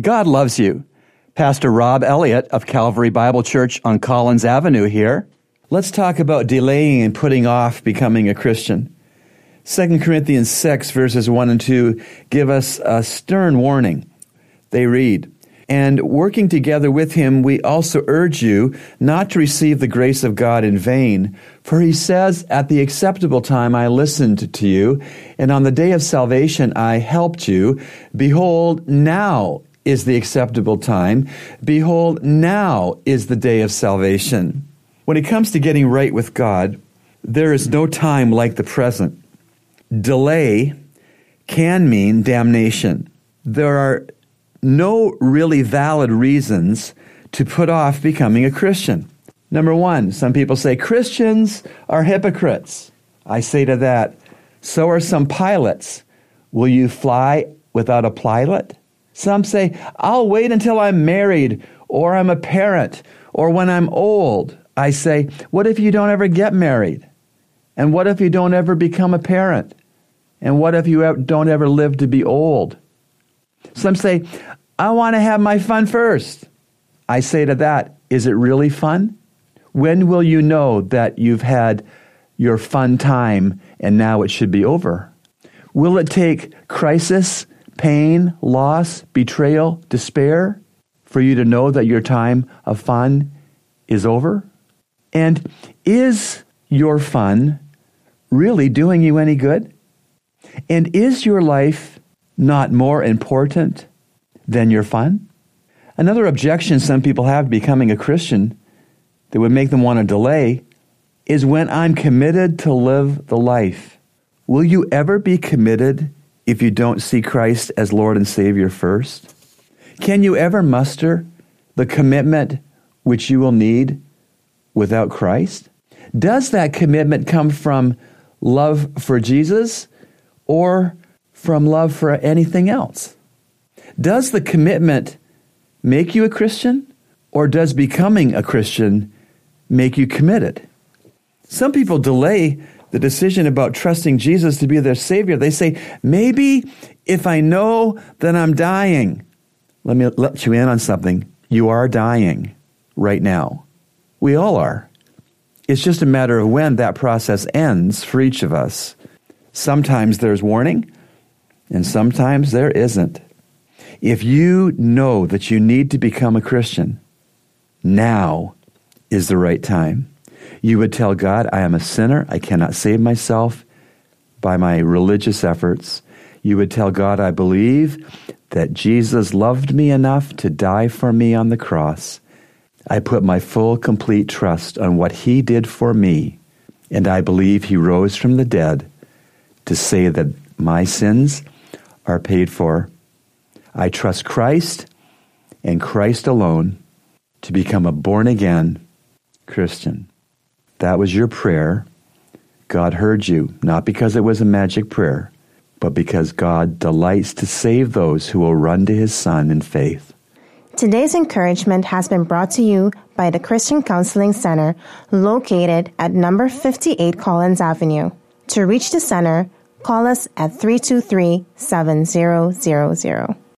God loves you. Pastor Rob Elliott of Calvary Bible Church on Collins Avenue here. Let's talk about delaying and putting off becoming a Christian. 2 Corinthians 6, verses 1 and 2 give us a stern warning. They read, And working together with him, we also urge you not to receive the grace of God in vain. For he says, At the acceptable time I listened to you, and on the day of salvation I helped you. Behold, now is the acceptable time. Behold, now is the day of salvation. When it comes to getting right with God, there is no time like the present. Delay can mean damnation. There are no really valid reasons to put off becoming a Christian. Number one, some people say Christians are hypocrites. I say to that, so are some pilots. Will you fly without a pilot? Some say, I'll wait until I'm married or I'm a parent or when I'm old. I say, what if you don't ever get married? And what if you don't ever become a parent? And what if you don't ever live to be old? Some say, I want to have my fun first. I say to that, is it really fun? When will you know that you've had your fun time and now it should be over? Will it take crisis, pain, loss, betrayal, despair for you to know that your time of fun is over? And is your fun really doing you any good? And is your life not more important than your fun? Another objection some people have to becoming a Christian that would make them want to delay is when I'm committed to live the life. Will you ever be committed if you don't see Christ as Lord and Savior first? Can you ever muster the commitment which you will need without Christ? Does that commitment come from love for Jesus or from love for anything else? Does the commitment make you a Christian or does becoming a Christian make you committed? Some people delay the decision about trusting Jesus to be their Savior. They say, maybe if I know that I'm dying, let me let you in on something. You are dying right now. We all are. It's just a matter of when that process ends for each of us. Sometimes there's warning, and sometimes there isn't. If you know that you need to become a Christian, now is the right time. You would tell God, I am a sinner. I cannot save myself by my religious efforts. You would tell God, I believe that Jesus loved me enough to die for me on the cross. I put my full, complete trust on what He did for me, and I believe He rose from the dead to say that my sins are paid for. I trust Christ and Christ alone to become a born again Christian. That was your prayer. God heard you, not because it was a magic prayer, but because God delights to save those who will run to his Son in faith. Today's encouragement has been brought to you by the Christian Counseling Center located at number 58 Collins Avenue. To reach the center, call us at 323 7000.